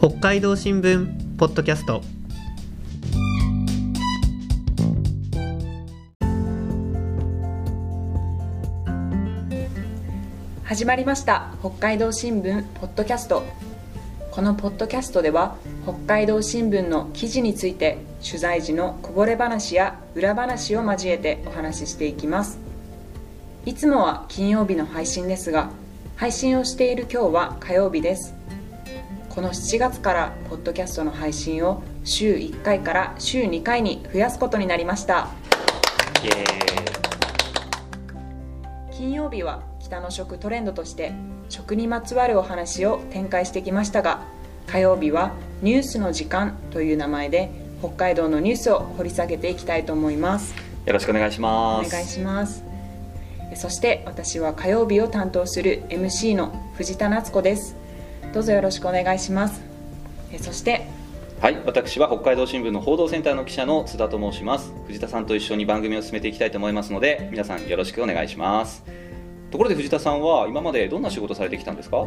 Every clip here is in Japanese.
北海道新聞ポッドキャスト。始まりました。北海道新聞ポッドキャスト。このポッドキャストでは北海道新聞の記事について取材時のこぼれ話や裏話を交えてお話ししていきます。いつもは金曜日の配信ですが配信をしている今日は火曜日です。この7月からポッドキャストの配信を週1回から週2回に増やすことになりました。金曜日は北の食トレンドとして食にまつわるお話を展開してきましたが火曜日はニュースの時間という名前で北海道のニュースを掘り下げていきたいと思います。ーよろしくお願いしおます。願いします。そして私は火曜日を担当する MC の藤田夏子ですどうぞよろしくお願いします。えそしてはい私は北海道新聞の報道センターの記者の津田と申します。藤田さんと一緒に番組を進めていきたいと思いますので皆さんよろしくお願いします。ところで藤田さんは今までどんな仕事されてきたんですか？は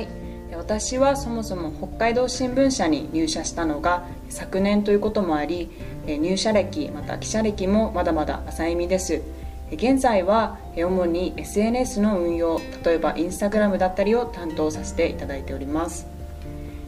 い。私はそもそも北海道新聞社に入社したのが昨年ということもありえ入社歴また記者歴もまだまだ浅い身です現在はえ主に SNS の運用例えばインスタグラムだったりを担当させていただいております。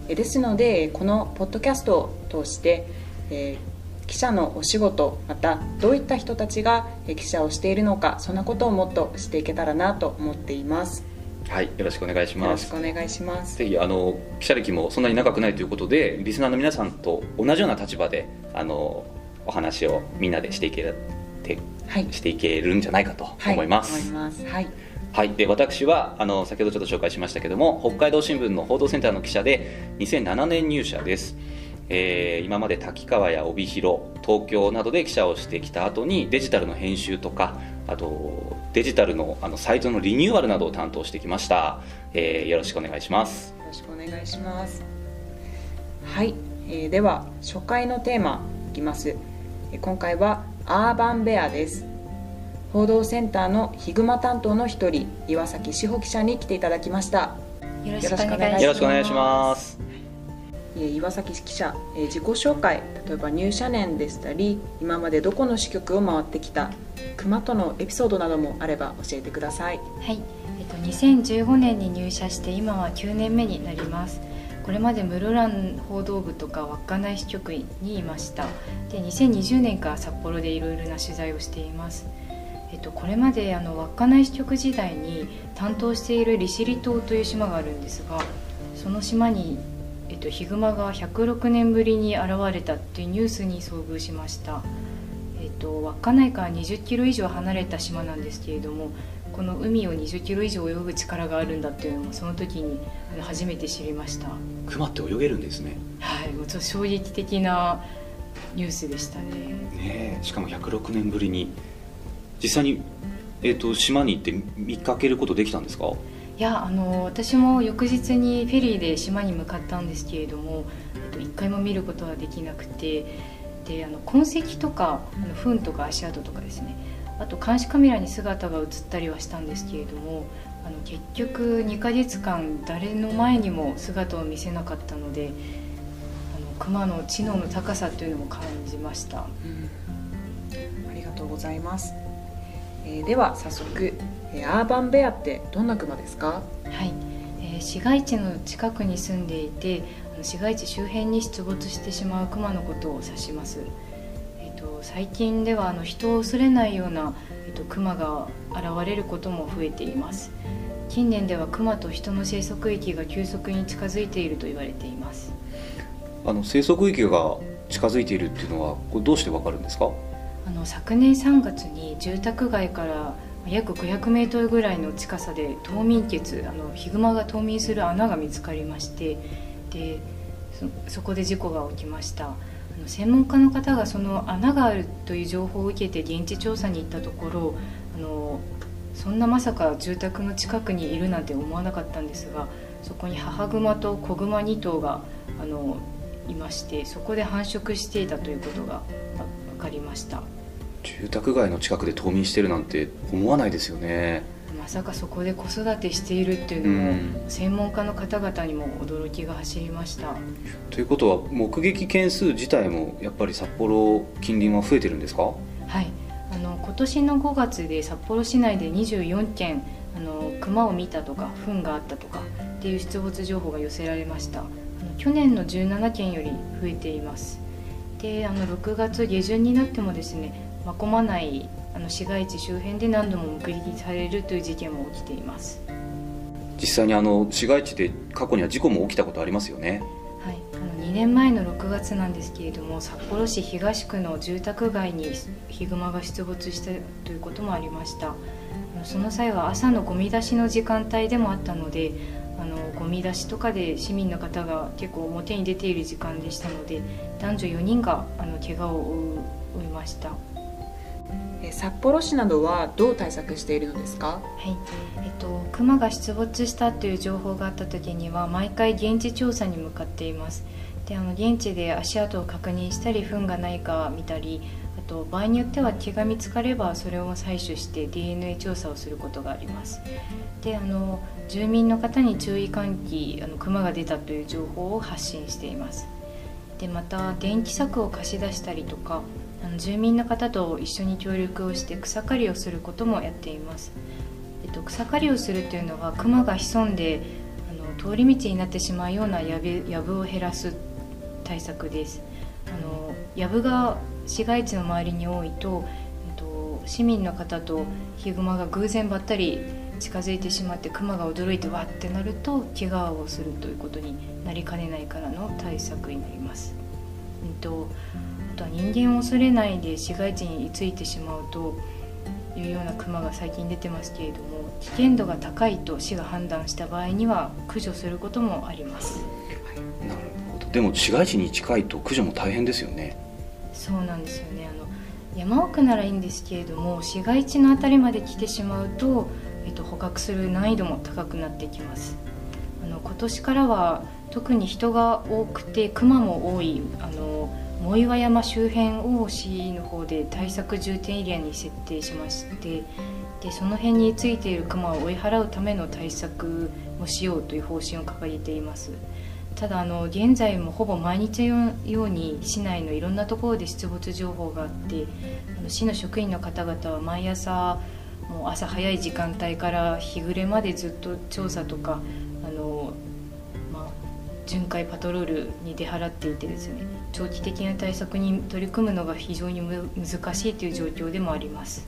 えですのでこのポッドキャストを通してえー記者のお仕事またどういった人たちがえ記者をしているのかそんなことをもっとしていけたらなと思っています。はいよろしくお願いしよろしますくお願いします。ぜひあの記者歴もそんなに長くないということでリスナーの皆さんと同じような立場であのお話をみんなでしていけるてはい。していけるんじゃないかとはい。思います、はい。はい、で私はあの先ほどちょっと紹介しましたけども北海道新聞の報道センターの記者で2007年入社です、えー今まで滝川や帯広東京などで記者をしてきた後にデジタルの編集とかあとデジタルのあのサイトのリニューアルなどを担当してきました、えーよろしくお願いします。よろしくお願いします。はい、えーでは初回のテーマいきます。えー今回はアーバンベアです。報道センターのヒグマ担当の一人岩崎志保記者に来ていただきました。よろしくお願いします。岩崎記者、えー自己紹介例えば入社年でしたり今までどこの支局を回ってきた熊とのエピソードなどもあれば教えてください。はい、えっと2015年に入社して今は9年目になります。これまで室蘭報道部とか稚内支局にいました。で、2020年から札幌でいろいろな取材をしています。えっとこれまであの稚内支局時代に担当している利尻島という島があるんですが、その島にえっとヒグマが106年ぶりに現れたっていうニュースに遭遇しました。えっと、稚内から20キロ以上離れた島なんですけれどもこの海を20キロ以上泳ぐ力があるんだっていうのもその時にあの初めて知りました、熊って泳げるんですね。い、もうちょっと衝撃的なニュースでしたね。ねえしかも106年ぶりに。実際に、えー、と島に行って見かけることできたんですか？いやあの私も翌日にフェリーで島に向かったんですけれども、えっと、一回も見ることはできなくてであの痕跡とかあの糞とか足跡とかですねあと監視カメラに姿が映ったりはしたんですけれどもあの結局2ヶ月間誰の前にも姿を見せなかったのであの熊の知能の高さというのも感じました。ありがとうございます、えーでは早速、えーアーバンベアってどんなクマですか？はい、えー市街地の近くに住んでいて市街地周辺に出没してしまうクマのことを指します、えー、と最近ではあの人を恐れないような、えー、とクマが現れることも増えています。近年ではクマと人の生息域が急速に近づいていると言われています。あの生息域が近づいているっていうのはこれどうしてわかるんですか？あの昨年3月に住宅街から約500メートルぐらいの近さで冬眠穴あのヒグマが冬眠する穴が見つかりましてでそそこで事故が起きました。あの専門家の方がその穴があるという情報を受けて現地調査に行ったところあのそんなまさか住宅の近くにいるなんて思わなかったんですがそこに母グマと子グマ2頭があのいましてそこで繁殖していたということが分かりました。住宅街の近くで冬眠してるなんて思わないですよね。まさかそこで子育てしているっていうのも、専門家の方々にも驚きが走りました。ということは目撃件数自体もやっぱり札幌近隣は増えてるんですか？はい今年の5月で札幌市内で24件あの熊を見たとか糞があったとかっていう出没情報が寄せられました。あの去年の17件より増えています。であの6月下旬になってもですね真駒内あの市街地周辺で何度も目撃されるという事件も起きています。実際にあの市街地で過去には事故も起きたことありますよね。はい。あの2年前の6月なんですけれども札幌市東区の住宅街にヒグマが出没したということもありました。その際は朝のゴミ出しの時間帯でもあったのであのゴミ出しとかで市民の方が結構表に出ている時間でしたので男女4人があの怪我を負いました。札幌市などはどう対策しているのですか、はい。えっと、熊が出没したという情報があった時には毎回現地調査に向かっています。であの現地で足跡を確認したり糞がないか見たりあと場合によっては毛が見つかればそれを採取して DNA 調査をすることがあります。であの住民の方に注意喚起あの熊が出たという情報を発信しています。でまた電気柵を貸し出したりとか住民の方と一緒に協力をして草刈りをすることもやっています、えっと、草刈りをするというのはクマが潜んであの通り道になってしまうようなやぶやぶを減らす対策ですあのやぶが市街地の周りに多いと、えっと、市民の方とヒグマが偶然ばったり近づいてしまってクマが驚いてわってなると怪我をするということになりかねないからの対策になります。えっとあとは人間を恐れないで市街地に居ついてしまうというようなクマが最近出てますけれども危険度が高いと市が判断した場合には駆除することもあります、なるほどでも市街地に近いと駆除も大変ですよね。そうなんですよね。あの山奥ならいいんですけれども市街地の辺りまで来てしまうと、えっと、捕獲する難易度も高くなってきます。あの今年からは特に人が多くてクマも多いあの藻岩山周辺を市の方で対策重点エリアに設定しましてでその辺についているクマを追い払うための対策もしようという方針を掲げています。ただあの現在もほぼ毎日のように市内のいろんなところで出没情報があってあの市の職員の方々は毎朝もう朝早い時間帯から日暮れまでずっと調査とかあの巡回パトロールに出払っていてですね。長期的な対策に取り組むのが非常に難しいという状況でもあります。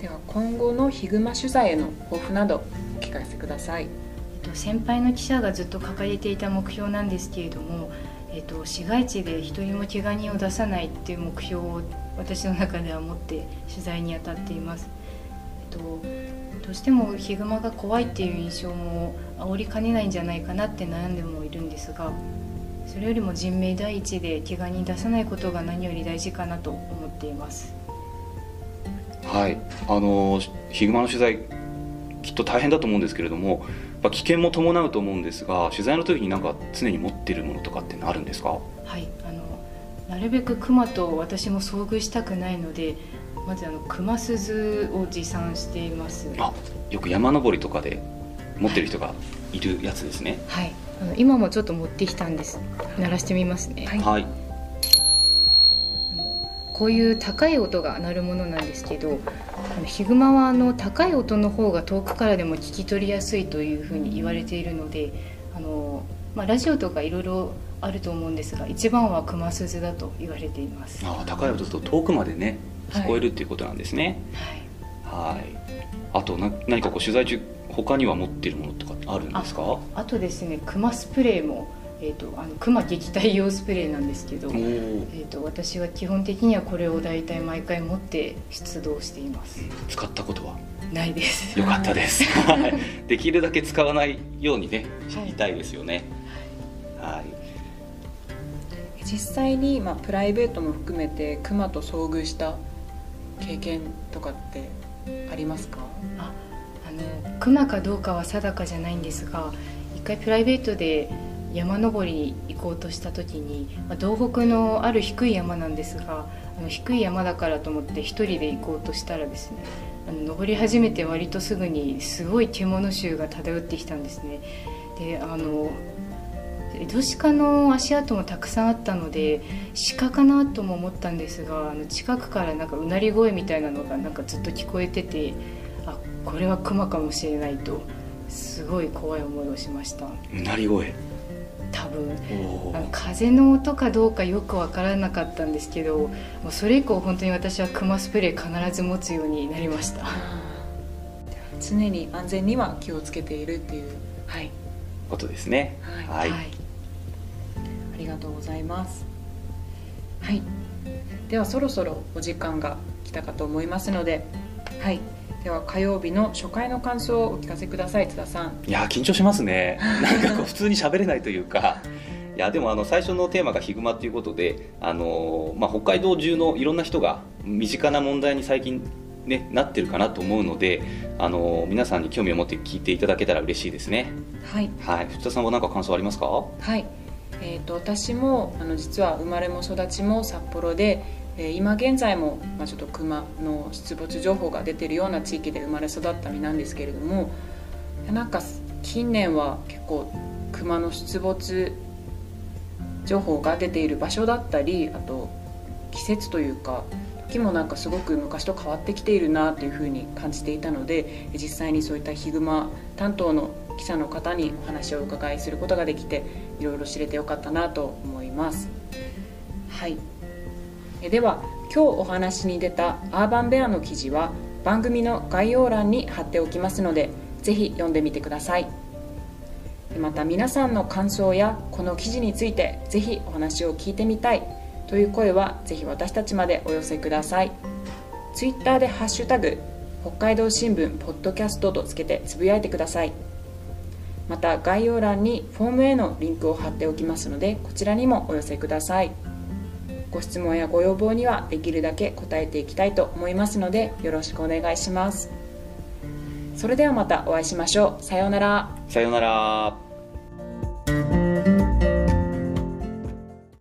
では今後のヒグマ取材への抱負などお聞かせください、えっと、先輩の記者がずっと掲げていた目標なんですけれども、えっと、市街地で一人も怪我人を出さないっていう目標を私の中では持って取材に当たっています、えっとどうしてもヒグマが怖いっていう印象も煽りかねないんじゃないかなって悩んでもいるんですがそれよりも人命第一で怪我に出さないことが何より大事かなと思っています。はい。あのヒグマの取材きっと大変だと思うんですけれども危険も伴うと思うんですが取材の時になんか常に持っているものとかってあるんですか？はい。あのなるべくクマと私も遭遇したくないのでまずあの熊鈴を持参しています。あよく山登りとかで持ってる人がいるやつですね。はいあの今もちょっと持ってきたんです。鳴らしてみますね。はい。こういう高い音が鳴るものなんですけどあのヒグマはあの高い音の方が遠くからでも聞き取りやすいというふうに言われているのであの、まあ、ラジオとかいろいろあると思うんですが一番は熊鈴だと言われています。あ高い音だと遠くまでね聞こえるっていうことなんですね。はい。はい。あとな何かこう取材中他には持っているものとかあるんですか？あとですね、クマスプレーも。えーと、あのクマ撃退用スプレーなんですけど、えーと、私は基本的にはこれを大体毎回持って出動しています、使ったことは？ないです。よかったです。できるだけ使わないようにね知りたいですよね。はい、はい実際に、まあ、プライベートも含めてクマと遭遇した経験とかってありますか？ああのクマかどうかは定かじゃないんですが一回プライベートで山登りに行こうとした時に、まあ、道北のある低い山なんですがあの低い山だからと思って一人で行こうとしたらですねあの登り始めて割とすぐにすごい獣臭が漂ってきたんですね。であのエゾシカの足跡もたくさんあったので鹿かなとも思ったんですがあの近くからなんかうなり声みたいなのがなんかずっと聞こえててこれはクマかもしれないとすごい怖い思いをしました。うなり声。多分。あの風の音かどうかよく分からなかったんですけどもうそれ以降本当に私はクマスプレー必ず持つようになりました。常に安全には気をつけているっていう。はい。ことですね。はい、ありがとうございます。はい。ではそろそろお時間が来たかと思いますのではいでは火曜日の初回の感想をお聞かせください津田さん。いや緊張しますね。なんかこう普通に喋れないというか。いやでもあの最初のテーマがヒグマということで、あのまあ、北海道中のいろんな人が身近な問題に最近、ね、なってるかなと思うので、あの皆さんに興味を持って聞いていただけたら嬉しいですね。はい、はい、藤田さんは何か感想ありますか？はい。えーと、私もあの実は生まれも育ちも札幌で、え、今現在も、まあ、ちょっと熊の出没情報が出てるような地域で生まれ育った身なんですけれどもなんか近年は結構熊の出没情報が出ている場所だったりあと季節というか時もなんかすごく昔と変わってきているなというふうに感じていたので実際にそういったヒグマ担当の記者の方にお話をお伺いすることができていろいろ知れてよかったなと思います。はい。では今日お話に出たアーバンベアの記事は番組の概要欄に貼っておきますのでぜひ読んでみてください。また皆さんの感想やこの記事についてぜひお話を聞いてみたいという声はぜひ私たちまでお寄せください。Twitter で「ハッシュタグ北海道新聞ポッドキャスト」とつけてつぶやいてください。また概要欄にフォームへのリンクを貼っておきますのでこちらにもお寄せください。ご質問やご要望にはできるだけ答えていきたいと思いますのでよろしくお願いします。それではまたお会いしましょう。さようなら。さようなら。